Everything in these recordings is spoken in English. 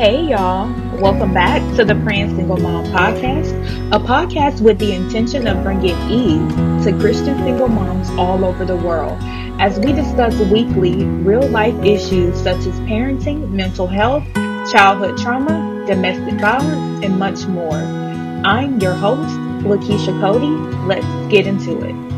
Hey, y'all. Welcome back to the Praying Single Mom podcast, a podcast with the intention of bringing ease to Christian single moms all over the world as we discuss weekly real life issues such as parenting, mental health, childhood trauma, domestic violence, and much more. I'm your host, Lekeshia Cody. Let's get into it.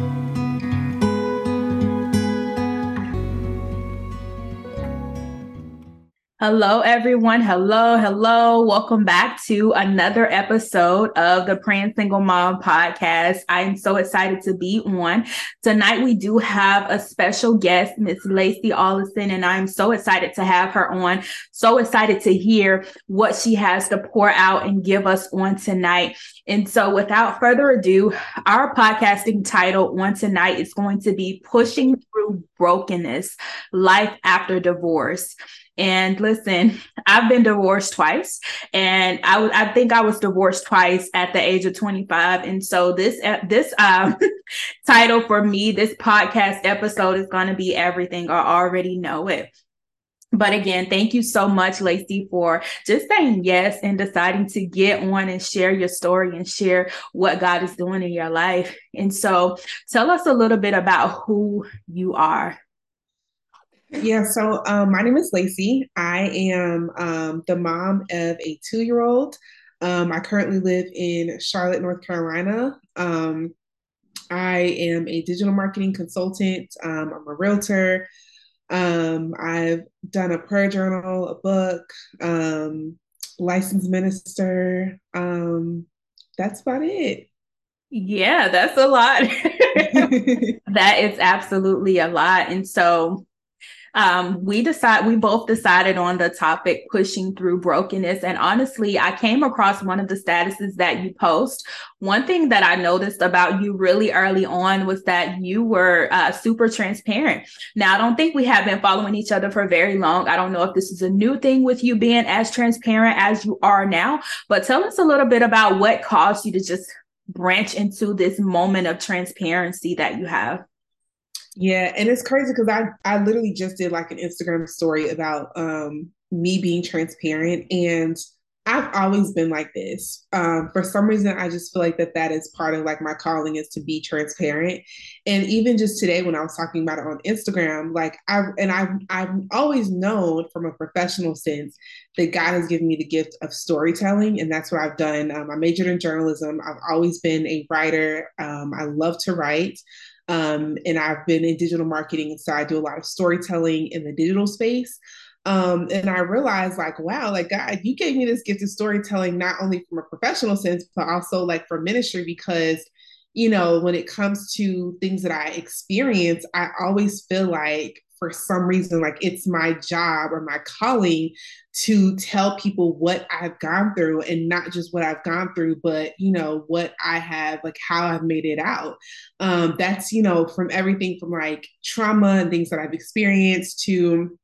Hello, everyone. Hello, hello. Welcome back to another episode of the Praying Single Mom podcast. I'm so excited to be on. Tonight, we do have a special guest, Miss Laci Ollison, and I'm so excited to have her on. So excited to hear what she has to pour out and give us on tonight. And so, without further ado, our podcasting title on tonight is going to be Pushing Through Brokenness Life After Divorce. And listen, I've been divorced twice, and I, I think I was divorced twice at the age of 25. And so this this um, title for me, this podcast episode is going to be everything. I already know it. But again, thank you so much, Laci, for just saying yes and deciding to get on and share your story and share what God is doing in your life. And so tell us a little bit about who you are. Yeah, so um, my name is Laci. I am um, the mom of a two year old. Um, I currently live in Charlotte, North Carolina. Um, I am a digital marketing consultant. Um, I'm a realtor. Um, I've done a prayer journal, a book, licensed minister. that's about it. Yeah, that's a lot. that is absolutely a lot. And so, um, we decide we both decided on the topic pushing through brokenness. And honestly, I came across one of the statuses that you post. One thing that I noticed about you really early on was that you were uh, super transparent. Now, I don't think we have been following each other for very long. I don't know if this is a new thing with you being as transparent as you are now, but tell us a little bit about what caused you to just branch into this moment of transparency that you have. Yeah, and it's crazy because I I literally just did like an Instagram story about um me being transparent and I've always been like this. Um, for some reason, I just feel like that that is part of like my calling is to be transparent. And even just today, when I was talking about it on Instagram, like I've and I've I've always known from a professional sense that God has given me the gift of storytelling, and that's what I've done. Um, I majored in journalism. I've always been a writer. Um, I love to write. Um, and I've been in digital marketing, so I do a lot of storytelling in the digital space. Um, and I realized, like, wow, like God, you gave me this gift of storytelling not only from a professional sense, but also like for ministry, because you know, when it comes to things that I experience, I always feel like for some reason, like it's my job or my calling to tell people what I've gone through and not just what I've gone through, but you know, what I have, like how I've made it out. Um, that's, you know, from everything from like trauma and things that I've experienced to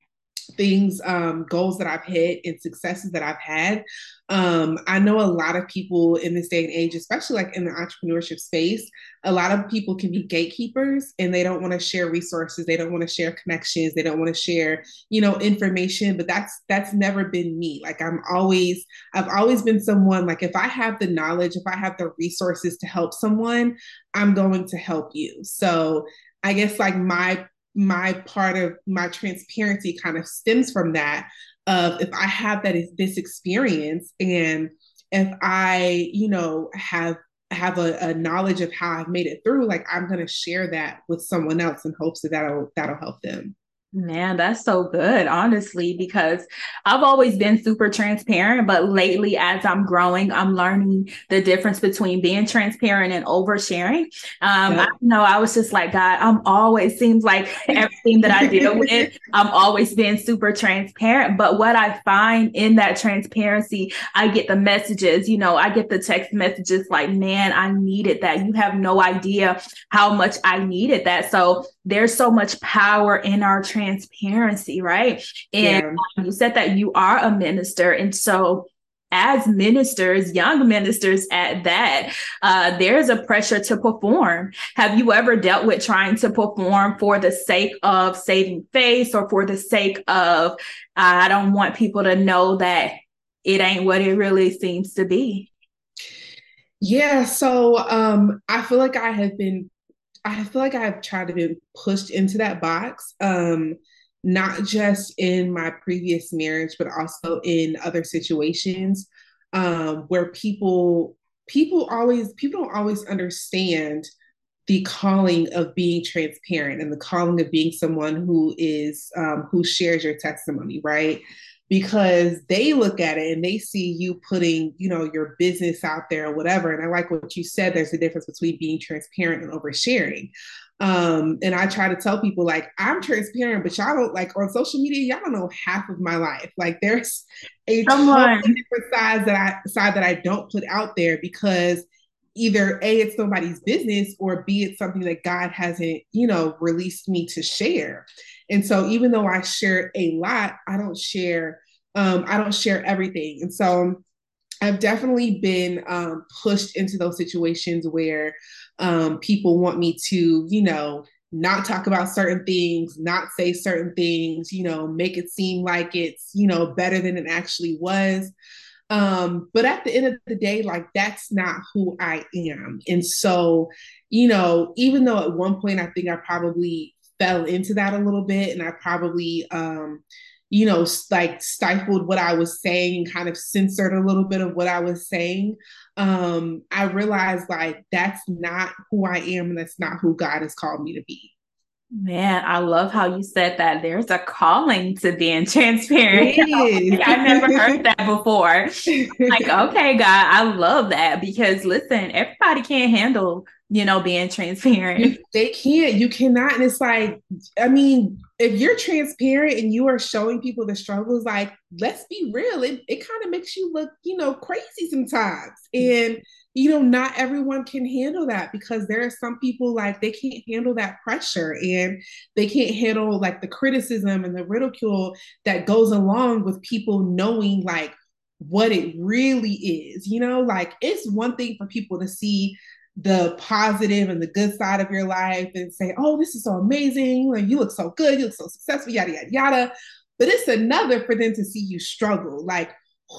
things, um, goals that I've hit and successes that I've had. Um, I know a lot of people in this day and age, especially like in the entrepreneurship space, a lot of people can be gatekeepers and they don't want to share resources, they don't want to share connections, they don't want to share, you know, information. But that's that's never been me. Like I'm always, I've always been someone like if I have the knowledge, if I have the resources to help someone, I'm going to help you. So I guess like my my part of my transparency kind of stems from that of if I have that this experience and if I, you know, have have a, a knowledge of how I've made it through, like I'm going to share that with someone else in hopes that that'll that'll help them. Man, that's so good, honestly, because I've always been super transparent, but lately, as I'm growing, I'm learning the difference between being transparent and oversharing. Um, yeah. I know I was just like, God, I'm always seems like everything that I deal with, I'm always being super transparent. But what I find in that transparency, I get the messages, you know, I get the text messages like, man, I needed that. You have no idea how much I needed that. So there's so much power in our transparency, right? And yeah. Um, you said that you are a minister. And so as ministers, young ministers at that, uh, there's a pressure to perform. Have you ever dealt with trying to perform for the sake of saving face or for the sake of, uh, I don't want people to know that it ain't what it really seems to be. Yeah, so um I feel like I have been I feel like I've tried to be pushed into that box. Um not just in my previous marriage but also in other situations um where people people always people don't always understand the calling of being transparent and the calling of being someone who is um, who shares your testimony right because they look at it and they see you putting you know your business out there or whatever and i like what you said there's a difference between being transparent and oversharing um, and I try to tell people like I'm transparent, but y'all don't like on social media, y'all don't know half of my life. Like there's a totally different side that I side that I don't put out there because either A, it's somebody's business, or B, it's something that God hasn't, you know, released me to share. And so even though I share a lot, I don't share, um, I don't share everything. And so I've definitely been um, pushed into those situations where um, people want me to, you know, not talk about certain things, not say certain things, you know, make it seem like it's, you know, better than it actually was. Um, but at the end of the day, like that's not who I am. And so, you know, even though at one point I think I probably fell into that a little bit and I probably um, you know, like stifled what I was saying and kind of censored a little bit of what I was saying, um, I realized like that's not who I am and that's not who God has called me to be. Man, I love how you said that. There's a calling to being transparent. I never heard that before. like, okay, God, I love that because listen, everybody can't handle you know, being transparent. They can't. You cannot. And it's like, I mean, if you're transparent and you are showing people the struggles, like, let's be real, it, it kind of makes you look, you know, crazy sometimes. Mm-hmm. And, you know, not everyone can handle that because there are some people like they can't handle that pressure and they can't handle like the criticism and the ridicule that goes along with people knowing like what it really is. You know, like it's one thing for people to see the positive and the good side of your life and say, oh, this is so amazing. Like, you look so good. You look so successful, yada, yada, yada. But it's another for them to see you struggle. Like,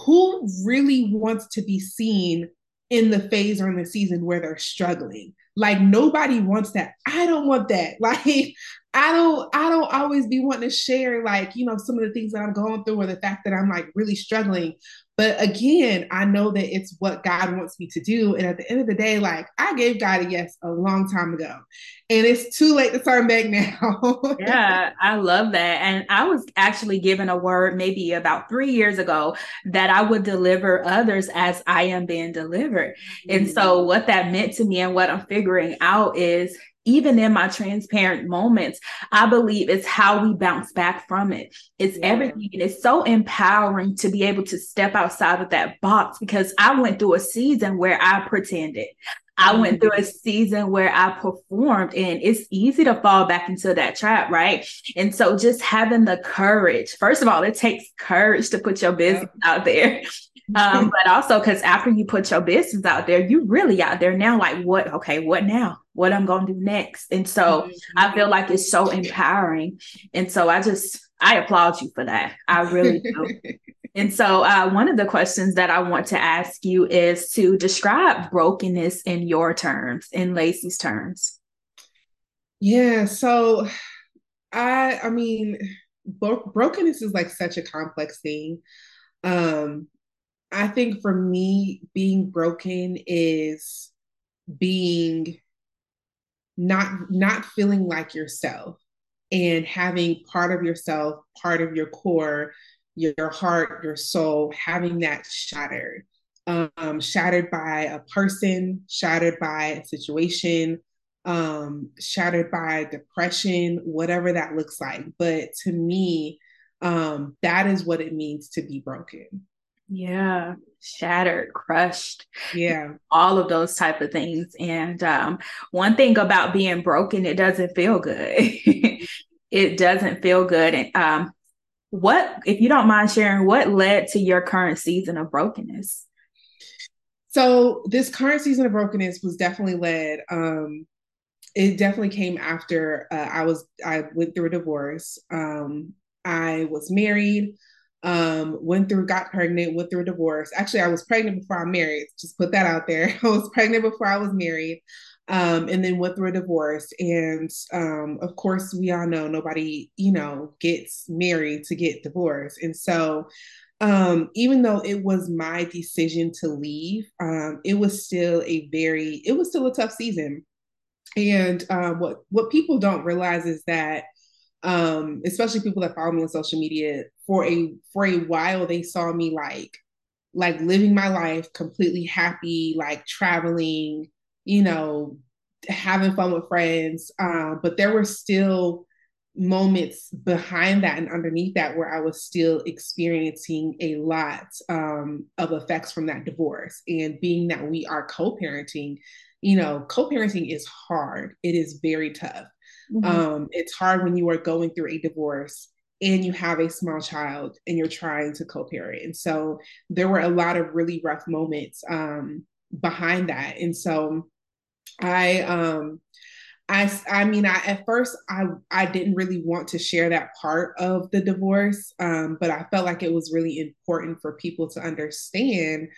who really wants to be seen in the phase or in the season where they're struggling? Like, nobody wants that. I don't want that. Like, I don't, I don't always be wanting to share, like, you know, some of the things that I'm going through or the fact that I'm like really struggling. But again, I know that it's what God wants me to do. And at the end of the day, like I gave God a yes a long time ago. And it's too late to turn back now. yeah, I love that. And I was actually given a word maybe about three years ago that I would deliver others as I am being delivered. Mm-hmm. And so what that meant to me and what I'm figuring out is even in my transparent moments, I believe it's how we bounce back from it. It's yeah. everything. And it's so empowering to be able to step outside of that box because I went through a season where I pretended. I went through a mm-hmm. season where I performed, and it's easy to fall back into that trap, right? And so, just having the courage, first of all, it takes courage to put your business yeah. out there. Um, but also because after you put your business out there, you really out there now, like, what? Okay, what now? What I'm going to do next? And so, mm-hmm. I feel like it's so empowering. And so, I just, I applaud you for that. I really do. And so, uh, one of the questions that I want to ask you is to describe brokenness in your terms, in Laci's terms. Yeah. So, I, I mean, bro- brokenness is like such a complex thing. Um, I think for me, being broken is being not not feeling like yourself and having part of yourself, part of your core your heart, your soul, having that shattered, um, shattered by a person, shattered by a situation, um, shattered by depression, whatever that looks like. But to me, um, that is what it means to be broken. Yeah, shattered, crushed. Yeah. All of those type of things. And um, one thing about being broken, it doesn't feel good. it doesn't feel good. And um, what, if you don't mind sharing, what led to your current season of brokenness? So this current season of brokenness was definitely led. Um, it definitely came after uh, I was I went through a divorce. Um, I was married. Um, went through, got pregnant, went through a divorce. Actually, I was pregnant before I married. Just put that out there. I was pregnant before I was married. Um, and then went through a divorce. And um, of course, we all know nobody, you know, gets married to get divorced. And so, um, even though it was my decision to leave, um, it was still a very, it was still a tough season. And uh, what what people don't realize is that um, especially people that follow me on social media, for a for a while they saw me like like living my life completely happy, like traveling, you know, having fun with friends. Um, but there were still moments behind that and underneath that where I was still experiencing a lot um, of effects from that divorce. And being that we are co parenting, you know, co parenting is hard, it is very tough. Mm-hmm. Um, it's hard when you are going through a divorce and you have a small child and you're trying to co-parent. And so there were a lot of really rough moments um, behind that. And so I um I I mean I at first I I didn't really want to share that part of the divorce um but I felt like it was really important for people to understand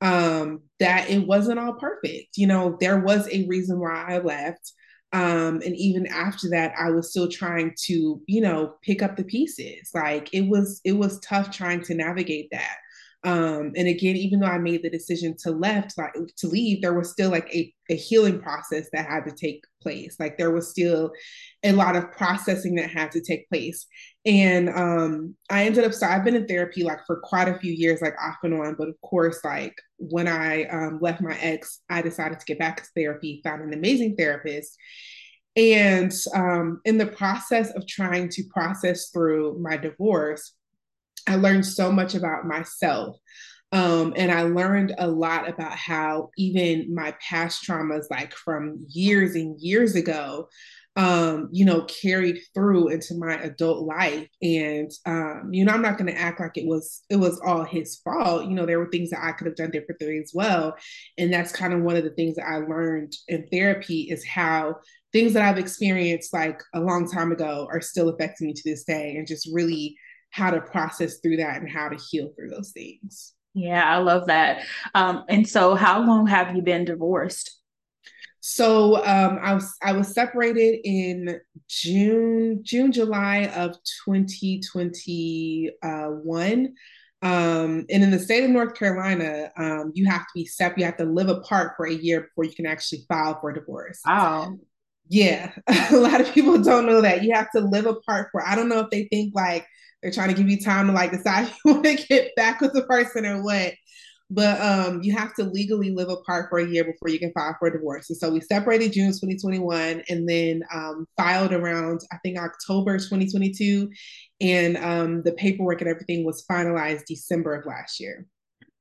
um that it wasn't all perfect. You know, there was a reason why I left. Um, and even after that, I was still trying to, you know, pick up the pieces. Like it was, it was tough trying to navigate that. Um, and again, even though I made the decision to left, like to leave, there was still like a, a healing process that had to take place. Like there was still a lot of processing that had to take place. And um, I ended up, so I've been in therapy like for quite a few years, like off and on. But of course, like when I um, left my ex, I decided to get back to therapy, found an amazing therapist. And um, in the process of trying to process through my divorce, I learned so much about myself. Um, and I learned a lot about how even my past traumas, like from years and years ago, um, you know, carried through into my adult life. And um, you know, I'm not going to act like it was it was all his fault. You know, there were things that I could have done differently as well. And that's kind of one of the things that I learned in therapy is how things that I've experienced like a long time ago are still affecting me to this day, and just really how to process through that and how to heal through those things. Yeah, I love that. Um, and so, how long have you been divorced? So um, I was I was separated in June June July of 2021. Um, and in the state of North Carolina, um, you have to be separate. You have to live apart for a year before you can actually file for divorce. Wow. Yeah, a lot of people don't know that you have to live apart for. I don't know if they think like they're trying to give you time to like decide you want to get back with the person or what. But um, you have to legally live apart for a year before you can file for a divorce. And so we separated June 2021 and then um, filed around, I think, October 2022. And um, the paperwork and everything was finalized December of last year.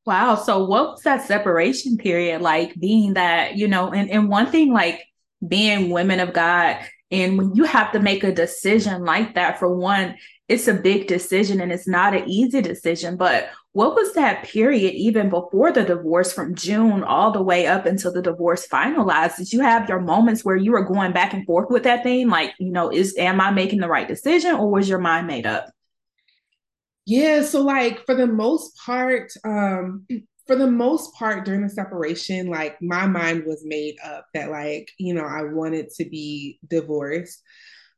Wow. So what was that separation period like being that, you know, and, and one thing like being women of God, and when you have to make a decision like that, for one, it's a big decision and it's not an easy decision. But what was that period even before the divorce from June all the way up until the divorce finalized? Did you have your moments where you were going back and forth with that thing? Like, you know, is am I making the right decision or was your mind made up? Yeah, so like for the most part, um, for the most part during the separation, like my mind was made up that like, you know, I wanted to be divorced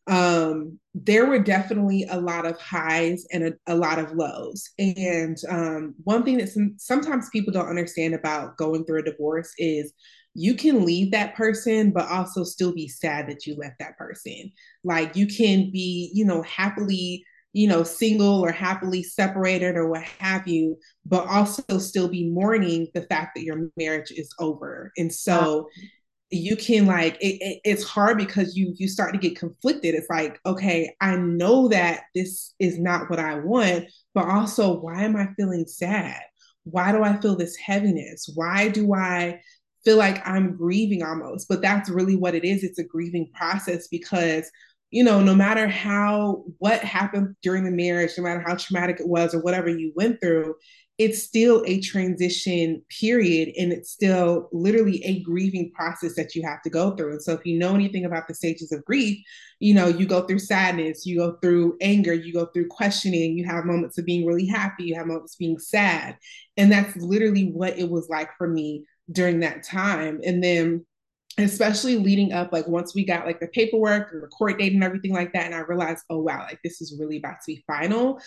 um, there were definitely a lot of highs and a, a lot of lows. And um, one thing that some, sometimes people don't understand about going through a divorce is you can leave that person, but also still be sad that you left that person. Like you can be, you know, happily, you know, single or happily separated or what have you, but also still be mourning the fact that your marriage is over. And so, you can like it, it, it's hard because you you start to get conflicted. It's like okay i know that this is not what i want but also why am i feeling sad? Why do i feel this heaviness? Why do i feel like i'm grieving almost? But that's really what it is. It's a grieving process because you know no matter how what happened during the marriage no matter how traumatic it was or whatever you went through it's still a transition period and it's still literally a grieving process that you have to go through. And so if you know anything about the stages of grief, you know, you go through sadness, you go through anger, you go through questioning, you have moments of being really happy, you have moments being sad. And that's literally what it was like for me during that time. And then especially leading up, like once we got like the paperwork and the court date and everything like that, and I realized, oh wow, like this is really about to be final.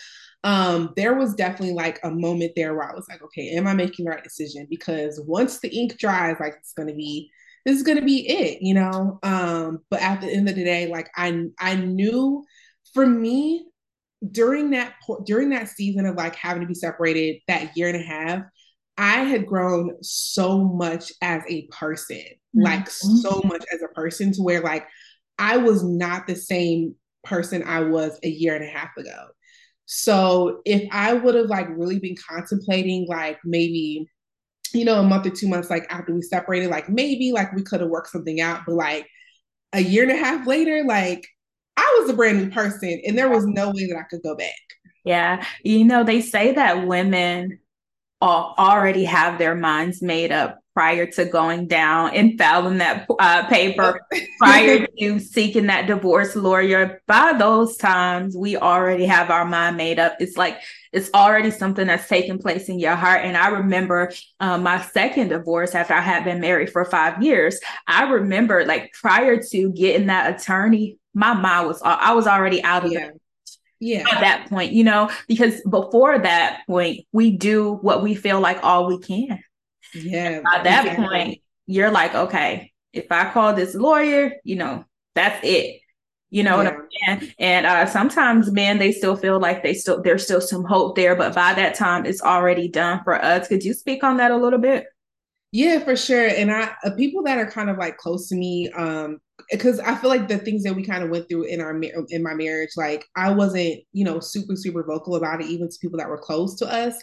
Um, there was definitely like a moment there where I was like, okay, am I making the right decision? Because once the ink dries, like it's gonna be this is gonna be it, you know. Um, but at the end of the day, like I I knew for me during that during that season of like having to be separated that year and a half I had grown so much as a person, mm-hmm. like so much as a person to where like I was not the same person I was a year and a half ago. So if I would have like really been contemplating like maybe you know a month or two months like after we separated like maybe like we could have worked something out but like a year and a half later like I was a brand new person and there was no way that I could go back. Yeah. You know, they say that women already have their minds made up prior to going down and filing that uh, paper prior to seeking that divorce lawyer. By those times we already have our mind made up. It's like it's already something that's taking place in your heart. And i remember um, my second divorce after i had been married for five years. I remember like prior to getting that attorney my mind was i was already out of yeah. it yeah. at that point you know because before that point we do what we feel like all we can yeah at that point you're like okay if i call this lawyer you know that's it. You know yeah. what i'm saying? And uh, sometimes men they still feel like they still there's still some hope there but by that time it's already done for us. Could you speak on that a little bit? Yeah for sure. And i uh, people that are kind of like close to me um because I feel like the things that we kind of went through in our in my marriage, like I wasn't, you know, super super vocal about it, even to people that were close to us,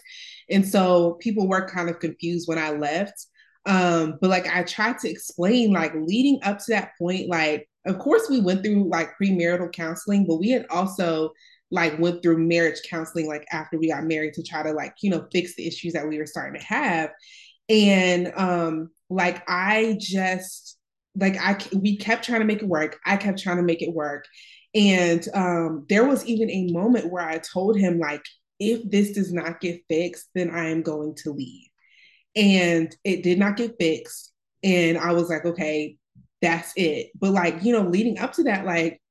and so people were kind of confused when I left. Um, but like I tried to explain, like leading up to that point, like of course we went through like premarital counseling, but we had also like went through marriage counseling like after we got married to try to like you know fix the issues that we were starting to have and um like i just like I we kept trying to make it work. I kept trying to make it work. And um, there was even a moment where I told him, like, if this does not get fixed, then I am going to leave. And it did not get fixed. And I was like, okay, that's it. But like, you know, leading up to that, like,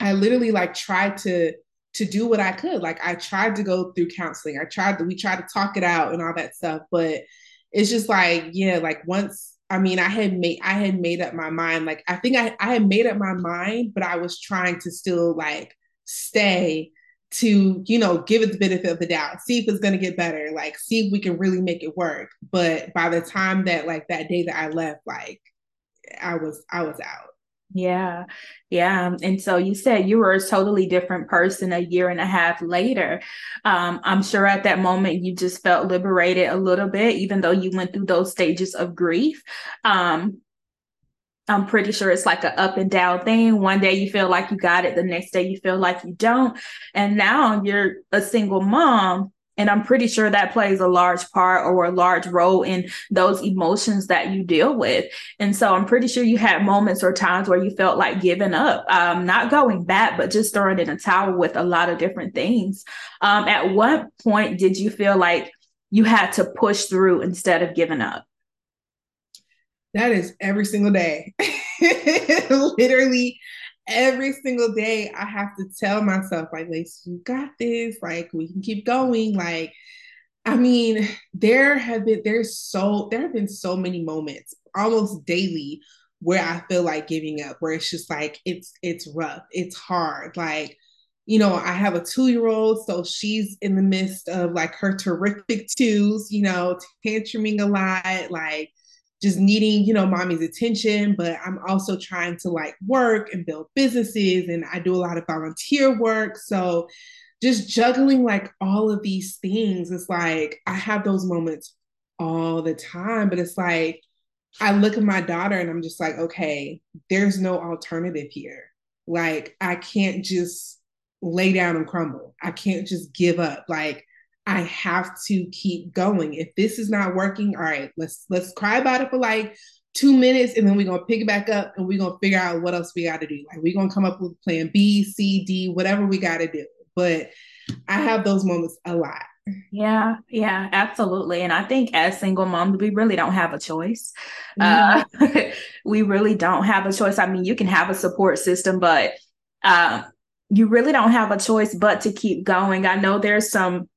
I literally like tried to to do what I could. Like I tried to go through counseling. I tried to we tried to talk it out and all that stuff. But it's just like, yeah, like once I mean, I had made I had made up my mind. Like I think I, I had made up my mind, but I was trying to still like stay to, you know, give it the benefit of the doubt, see if it's gonna get better, like see if we can really make it work. But by the time that like that day that I left, like I was I was out. Yeah. Yeah. And so you said you were a totally different person a year and a half later. Um, I'm sure at that moment you just felt liberated a little bit, even though you went through those stages of grief. Um, I'm pretty sure it's like an up and down thing. One day you feel like you got it, the next day you feel like you don't. And now you're a single mom and I'm pretty sure that plays a large part or a large role in those emotions that you deal with. And so I'm pretty sure you had moments or times where you felt like giving up, um, not going back, but just throwing in a towel with a lot of different things. Um, at what point did you feel like you had to push through instead of giving up? That is every single day. Literally every single day I have to tell myself, like, Laci, you got this. Like, we can keep going. Like, I mean, there have been there's so there have been so many moments almost daily where I feel like giving up, where it's just like it's it's rough, it's hard. Like, you know, I have a two-year-old, so she's in the midst of like her terrific twos, you know, tantruming a lot, like just needing, you know, mommy's attention, but I'm also trying to like work and build businesses and I do a lot of volunteer work. So just juggling like all of these things, it's like I have those moments all the time, but it's like I look at my daughter and I'm just like, okay, there's no alternative here. Like I can't just lay down and crumble. I can't just give up. Like I have to keep going. If this is not working, all right, let's let's cry about it for like two minutes and then we're gonna pick it back up and we're gonna figure out what else we gotta do. Like we're gonna come up with plan B, C, D, whatever we gotta do. But I have those moments a lot. Yeah, yeah, absolutely. And I think as single moms, we really don't have a choice. Mm-hmm. Uh, we really don't have a choice. I mean, you can have a support system, but uh, you really don't have a choice but to keep going. I know there's some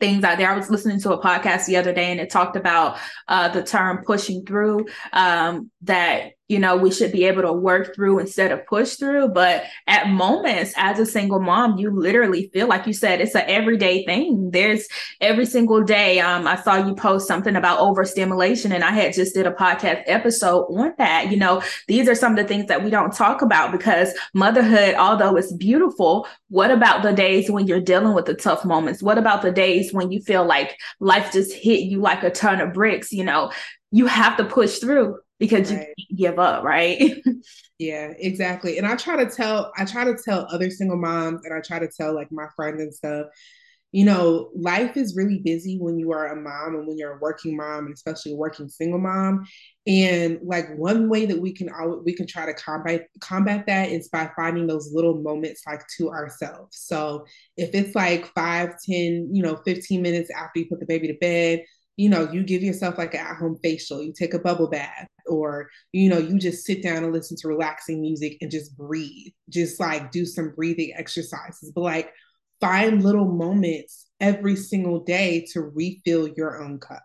things out there. I was listening to a podcast the other day and it talked about uh, the term pushing through, um, that you know, we should be able to work through instead of push through. But at moments, as a single mom, you literally feel like you said it's an everyday thing. There's every single day. Um, I saw you post something about overstimulation, and I had just did a podcast episode on that. You know, these are some of the things that we don't talk about because motherhood, although it's beautiful, what about the days when you're dealing with the tough moments? What about the days when you feel like life just hit you like a ton of bricks? You know, you have to push through because right. you can't give up, right? yeah, exactly. And I try to tell, I try to tell other single moms and I try to tell like my friends and stuff, you know, life is really busy when you are a mom and when you're a working mom and especially a working single mom. And like one way that we can all we can try to combat combat that is by finding those little moments like to ourselves. So if it's like five, 10, you know, 15 minutes after you put the baby to bed, you know, you give yourself like an at home facial, you take a bubble bath, or, you know, you just sit down and listen to relaxing music and just breathe, just like do some breathing exercises. But like find little moments every single day to refill your own cup.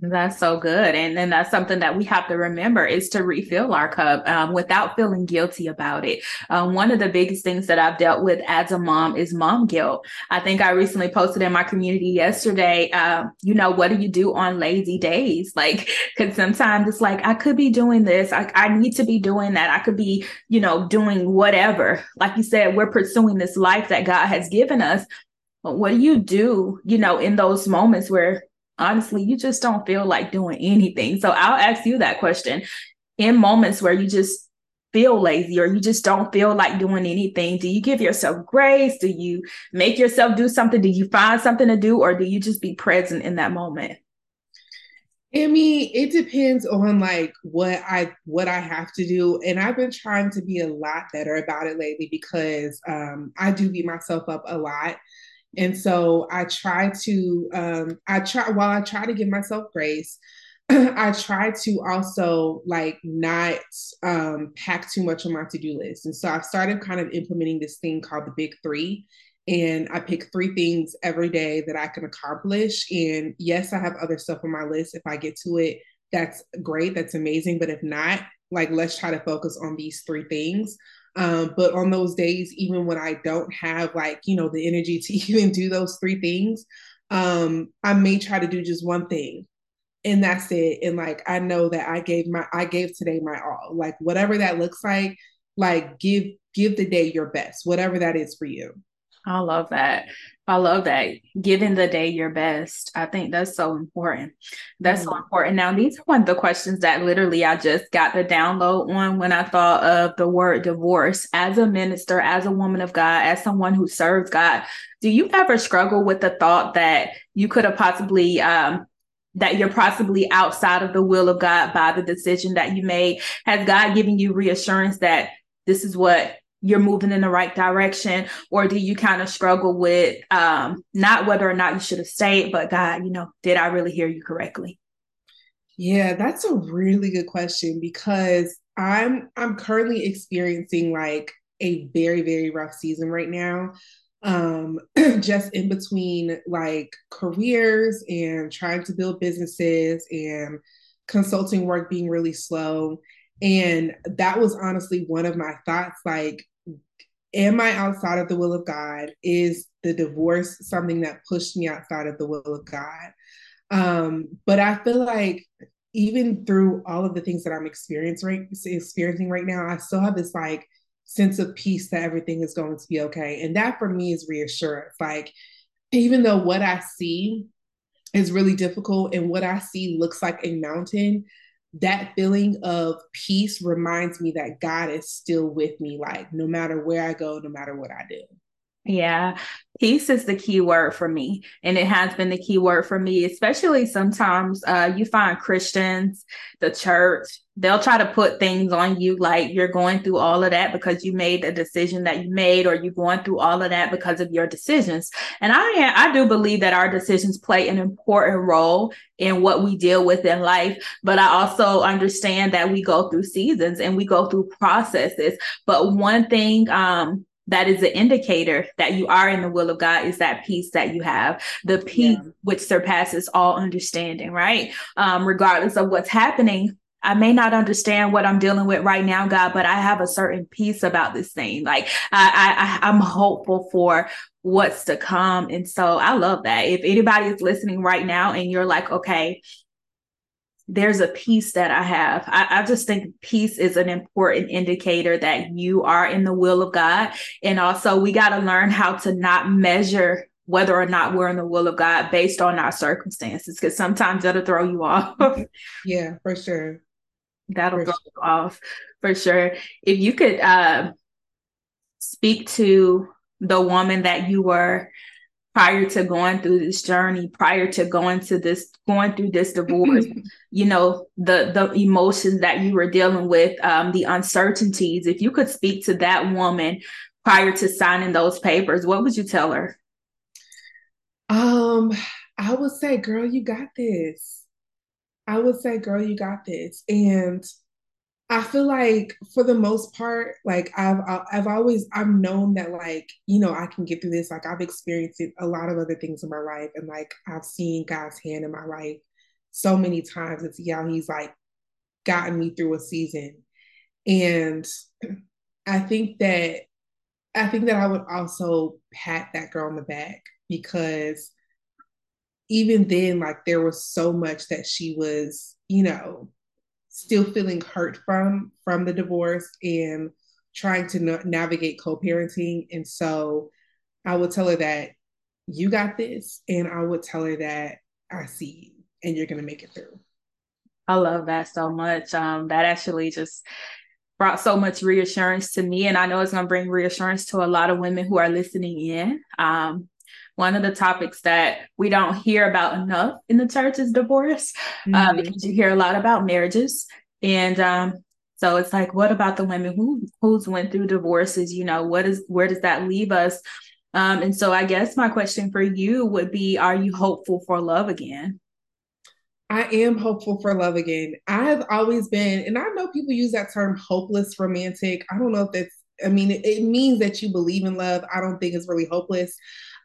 That's so good. And then that's something that we have to remember is to refill our cup um, without feeling guilty about it. Um, one of the biggest things that I've dealt with as a mom is mom guilt. I think I recently posted in my community yesterday, uh, you know, what do you do on lazy days? Like, because sometimes it's like, I could be doing this. I, I need to be doing that. I could be, you know, doing whatever. Like you said, we're pursuing this life that God has given us. But what do you do, you know, in those moments where honestly, you just don't feel like doing anything. So I'll ask you that question. In moments where you just feel lazy or you just don't feel like doing anything, do you give yourself grace? Do you make yourself do something? Do you find something to do or do you just be present in that moment? I mean, it depends on like what I what I have to do, and I've been trying to be a lot better about it lately because um, I do beat myself up a lot. And so I try to, um, I try, while I try to give myself grace, I try to also like not um, pack too much on my to do list. And so I've started kind of implementing this thing called the big three. And I pick three things every day that I can accomplish. And yes, I have other stuff on my list. If I get to it, that's great. That's amazing. But if not, like, let's try to focus on these three things. Um, but on those days, even when I don't have like, you know, the energy to even do those three things, um, I may try to do just one thing and that's it. And like, I know that I gave my, I gave today my all, like whatever that looks like, like give, give the day your best, whatever that is for you. I love that. I love that. Giving the day your best. I think that's so important. That's mm-hmm. so important. Now, these are one of the questions that literally I just got the download on when I thought of the word divorce. As a minister, as a woman of God, as someone who serves God, do you ever struggle with the thought that you could have possibly um, that you're possibly outside of the will of God by the decision that you made? Has God given you reassurance that this is what you're moving in the right direction or do you kind of struggle with um, not whether or not you should have stayed but god you know did i really hear you correctly? Yeah that's a really good question because i'm i'm currently experiencing like a very very rough season right now um just in between like careers and trying to build businesses and consulting work being really slow. And that was honestly one of my thoughts like, am I outside of the will of God? Is the divorce something that pushed me outside of the will of God? Um, but I feel like even through all of the things that I'm experiencing right, experiencing right now, I still have this like sense of peace that everything is going to be okay. And that for me is reassurance. Like, even though what I see is really difficult and what I see looks like a mountain, that feeling of peace reminds me that God is still with me, like no matter where I go, no matter what I do. Yeah. Peace is the key word for me. And it has been the key word for me, especially sometimes uh, you find Christians, the church, they'll try to put things on you like you're going through all of that because you made a decision that you made, or you're going through all of that because of your decisions. And I, I do believe that our decisions play an important role in what we deal with in life. But I also understand that we go through seasons and we go through processes. But one thing, um, that is an indicator that you are in the will of God is that peace that you have, the peace yeah. which surpasses all understanding, right? Um, regardless of what's happening, I may not understand what I'm dealing with right now, God, but I have a certain peace about this thing. Like I, I, I'm hopeful for what's to come. And so I love that. If anybody is listening right now and you're like, okay, there's a peace that I have. I, I, just think peace is an important indicator that you are in the will of God. And also, we got to learn how to not measure whether or not we're in the will of God based on our circumstances, because sometimes that'll throw you off. yeah, for sure. That'll for throw sure. you off for sure. If you could uh, speak to the woman that you were prior to going through this journey prior to going to this going through this divorce you know the the emotions that you were dealing with um, the uncertainties if you could speak to that woman prior to signing those papers what would you tell her? Um i would say girl you got this. I would say girl you got this. And I feel like for the most part, like I've I've always I've known that like you know I can get through this. Like I've experienced a lot of other things in my life, and like I've seen God's hand in my life so many times It's how He's like gotten me through a season. And I think that I think that I would also pat that girl on the back because even then, like there was so much that she was, you know, still feeling hurt from from the divorce and trying to na- navigate co-parenting. And so i would tell her that you got this and i would tell her that i see you and you're going to make it through. I love that so much. Um that actually just brought so much reassurance to me and i know it's going to bring reassurance to a lot of women who are listening in. Um one of the topics that we don't hear about enough in the church is divorce uh, mm-hmm. uh, because you hear a lot about marriages and um, so it's like what about the women who who's went through divorces you know what is where does that leave us um, and so i guess my question for you would be are you hopeful for love again I am hopeful for love again. I've always been, and I know people use that term hopeless romantic. I don't know if that's, I mean, it, it means that you believe in love. I don't think it's really hopeless.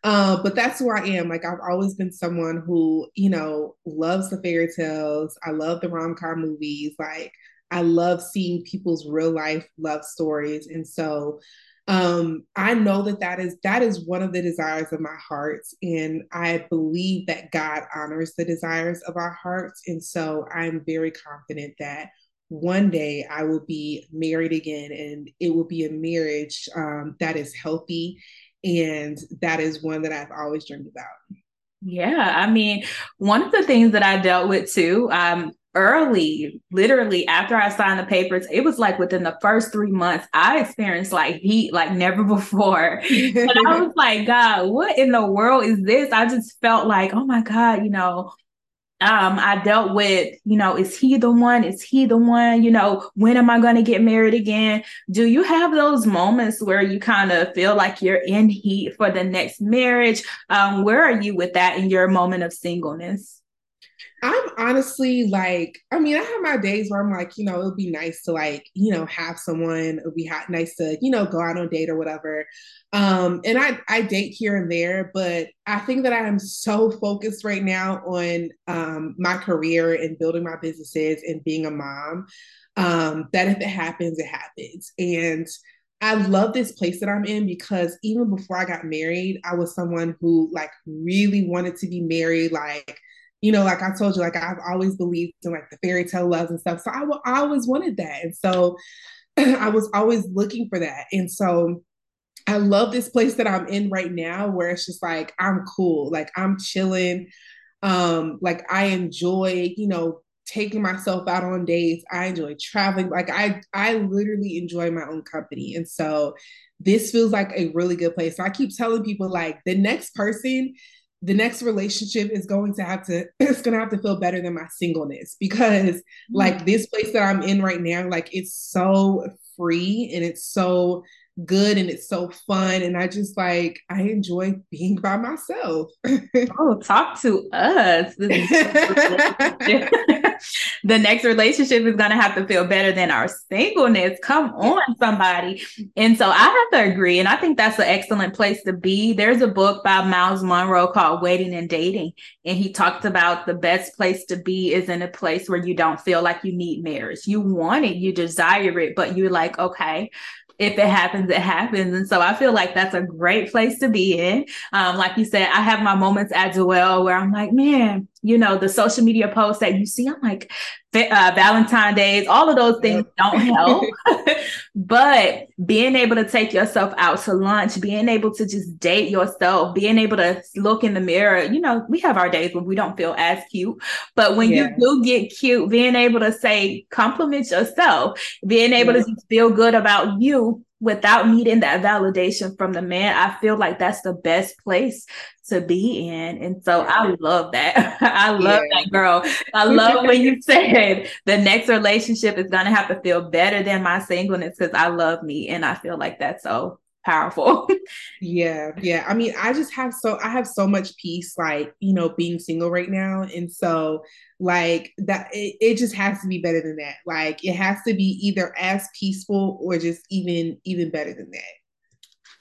Uh, but that's who I am. Like I've always been someone who, you know, loves the fairy tales. I love the rom com movies. Like I love seeing people's real life love stories, and so um, I know that that is that is one of the desires of my heart, and I believe that God honors the desires of our hearts, and so I'm very confident that one day I will be married again, and it will be a marriage um, that is healthy and that is one that I've always dreamed about. Yeah, I mean, one of the things that I dealt with too, um, early, literally after I signed the papers, it was like within the first three months, I experienced like heat like never before. and I was like, God, what in the world is this? I just felt like, oh my God, you know, um, I dealt with, you know, is he the one? Is he the one? You know, when am I going to get married again? Do you have those moments where you kind of feel like you're in heat for the next marriage? Um, where are you with that in your moment of singleness? I'm honestly like, I mean, I have my days where I'm like, you know, it would be nice to like, you know, have someone. It would be nice to, you know, go out on date or whatever. Um, and I I date here and there, but I think that I am so focused right now on um, my career and building my businesses and being a mom um, that if it happens, it happens. And I love this place that I'm in because even before I got married, I was someone who like really wanted to be married, like you know, like I told you, like I've always believed in like the fairy tale loves and stuff. So I, w- I always wanted that. And so I was always looking for that. And so I love this place that I'm in right now where it's just like I'm cool. Like I'm chilling. Um, like I enjoy, you know, taking myself out on dates. I enjoy traveling. Like I I literally enjoy my own company. And so this feels like a really good place. So I keep telling people like the next person the next relationship is going to have to it's going to have to feel better than my singleness because mm-hmm. like this place that I'm in right now like it's so free and it's so good and it's so fun. And i just like i enjoy being by myself. Oh talk to us the next relationship is going to have to feel better than our singleness come on somebody and so i have to agree and i think that's an excellent place to be there's a book by Myles Munroe called waiting and dating and he talked about the best place to be is in a place where you don't feel like you need marriage you want it you desire it but you're like okay if it happens, it happens. And so I feel like that's a great place to be in. Um, like you said, I have my moments as well where I'm like, man, you know, the social media posts that you see, I'm like, uh, Valentine days, all of those things yep. don't help. but being able to take yourself out to lunch, being able to just date yourself, being able to look in the mirror, you know, we have our days when we don't feel as cute. But when yeah. you do get cute, being able to say, compliment yourself, being able yeah. to just feel good about you without needing that validation from the man, I feel like that's the best place to be in. And so I love that. I love yeah. that girl. I love when you said the next relationship is going to have to feel better than my singleness because I love me. And I feel like that's so powerful. yeah, yeah. I mean, I just have so I have so much peace, like you know, being single right now, and so like that, it, it just has to be better than that. Like it has to be either as peaceful or just even even better than that.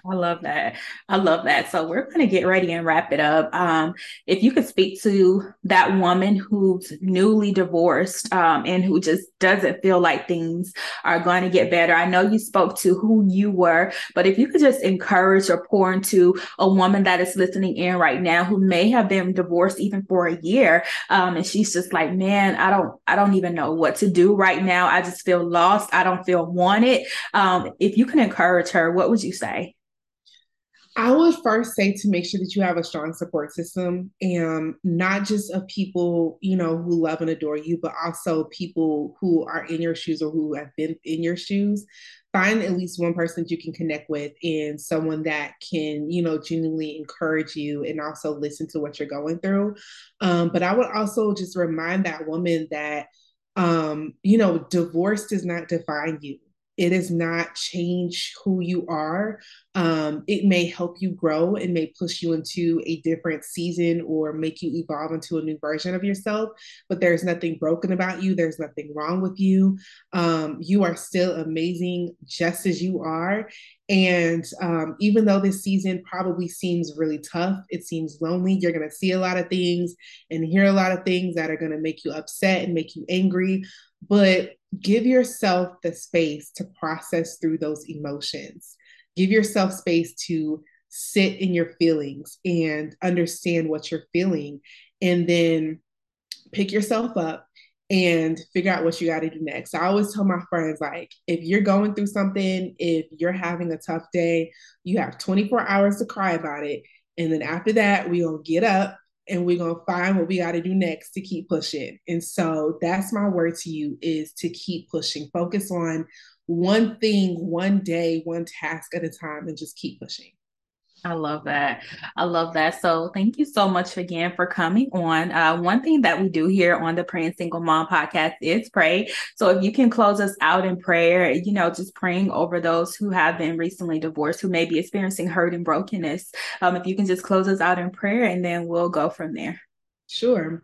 I love that. I love that. So we're going to get ready and wrap it up. Um, if you could speak to that woman who's newly divorced um, and who just doesn't feel like things are going to get better. I know you spoke to who you were, but if you could just encourage or pour into a woman that is listening in right now who may have been divorced even for a year, um, and she's just like, man, I don't, I don't even know what to do right now. I just feel lost. I don't feel wanted. Um, if you can encourage her, what would you say? I would first say to make sure that you have a strong support system and not just of people, you know, who love and adore you, but also people who are in your shoes or who have been in your shoes. Find at least one person that you can connect with and someone that can, you know, genuinely encourage you and also listen to what you're going through. Um, but I would also just remind that woman that, um, you know, divorce does not define you it does not change who you are. Um, it may help you grow and may push you into a different season or make you evolve into a new version of yourself. But there's nothing broken about you. There's nothing wrong with you. Um, you are still amazing just as you are. And um, even though this season probably seems really tough, it seems lonely, you're going to see a lot of things and hear a lot of things that are going to make you upset and make you angry. But give yourself the space to process through those emotions. Give yourself space to sit in your feelings and understand what you're feeling. And then pick yourself up and figure out what you got to do next. I always tell my friends like if you're going through something, if you're having a tough day, you have 24 hours to cry about it. And then after that, we will get up and we're going to find what we got to do next to keep pushing. And so that's my word to you is to keep pushing. Focus on one thing, one day, one task at a time and just keep pushing. I love that. I love that. So thank you so much again for coming on. Uh, one thing that we do here on the Praying Single Mom podcast is pray. So if you can close us out in prayer, you know, just praying over those who have been recently divorced, who may be experiencing hurt and brokenness. Um, if you can just close us out in prayer and then we'll go from there. Sure.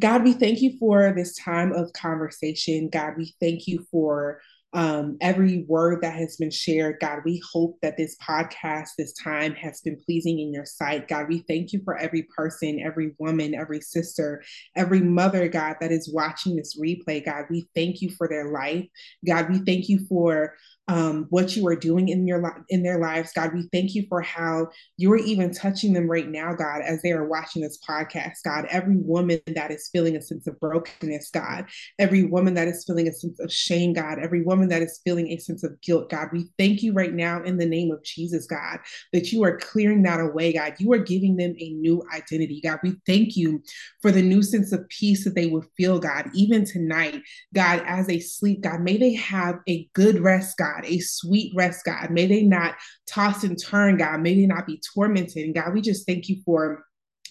God, we thank you for this time of conversation. God, we thank you for um, every word that has been shared. God, we hope that this podcast, this time has been pleasing in your sight. God, we thank you for every person, every woman, every sister, every mother, God, that is watching this replay. God, we thank you for their life. God, we thank you for um, what you are doing in your li- in their lives, God. We thank you for how you are even touching them right now, God, as they are watching this podcast, God. Every woman that is feeling a sense of brokenness, God. Every woman that is feeling a sense of shame, God. Every woman that is feeling a sense of guilt, God. We thank you right now in the name of Jesus, God, that you are clearing that away, God. You are giving them a new identity, God. We thank you for the new sense of peace that they will feel, God, even tonight, God, as they sleep, God. May they have a good rest, God, a sweet rest, God. May they not toss and turn, God. May they not be tormented. And God, we just thank you for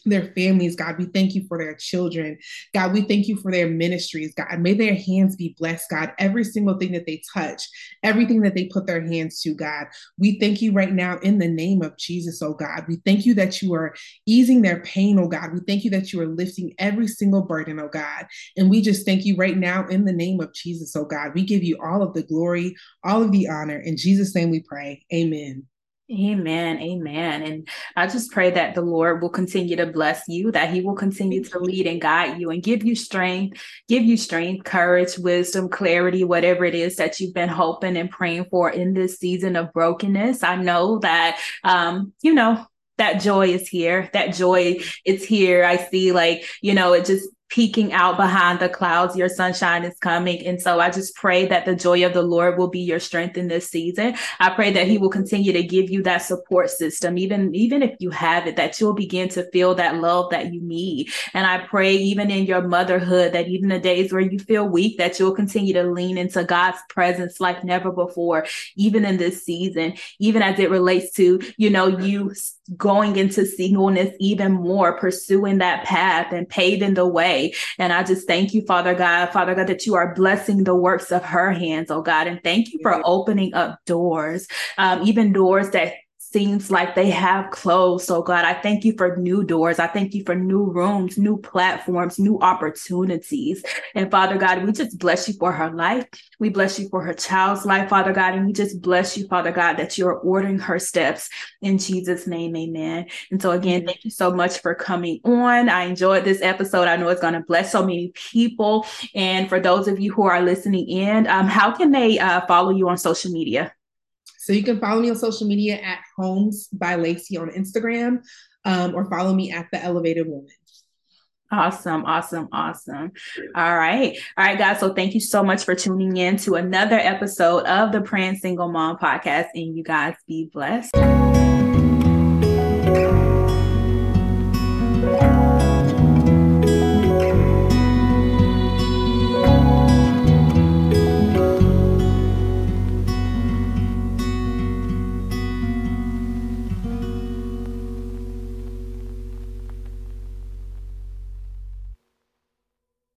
their families, God. We thank you for their children. God, we thank you for their ministries, God. May their hands be blessed, God. Every single thing that they touch, everything that they put their hands to, God. We thank you right now in the name of Jesus, oh God. We thank you that you are easing their pain, oh God. We thank you that you are lifting every single burden, oh God. And we just thank you right now in the name of Jesus, oh God. We give you all of the glory, all of the honor. In Jesus' name we pray. Amen. Amen. Amen. And I just pray that the Lord will continue to bless you, that He will continue to lead and guide you and give you strength, give you strength, courage, wisdom, clarity, whatever it is that you've been hoping and praying for in this season of brokenness. I know that, um, you know, that joy is here. That joy it's here. I see like, you know, it just peeking out behind the clouds. Your sunshine is coming. And so I just pray that the joy of the Lord will be your strength in this season. I pray that he will continue to give you that support system, even, even if you have it, that you'll begin to feel that love that you need. And I pray even in your motherhood, that even the days where you feel weak, that you'll continue to lean into God's presence like never before, even in this season, even as it relates to, you know, you going into singleness even more, pursuing that path and paving the way. And I just thank you, Father God, Father God, that you are blessing the works of her hands, oh God. And thank you for opening up doors, um, even doors that seems like they have closed. So, God, I thank you for new doors. I thank you for new rooms, new platforms, new opportunities. And Father God, we just bless you for her life. We bless you for her child's life, Father God. And we just bless you, Father God, that you're ordering her steps in Jesus' name. Amen. And so, again, thank you so much for coming on. I enjoyed this episode. I know it's going to bless so many people. And for those of you who are listening in, um, how can they uh, follow you on social media? So you can follow me on social media at Homes by Laci on Instagram um, or follow me at The Elevated Woman. Awesome, awesome, awesome. All right. All right, guys. So thank you so much for tuning in to another episode of the Praying Single Mom podcast. And you guys be blessed.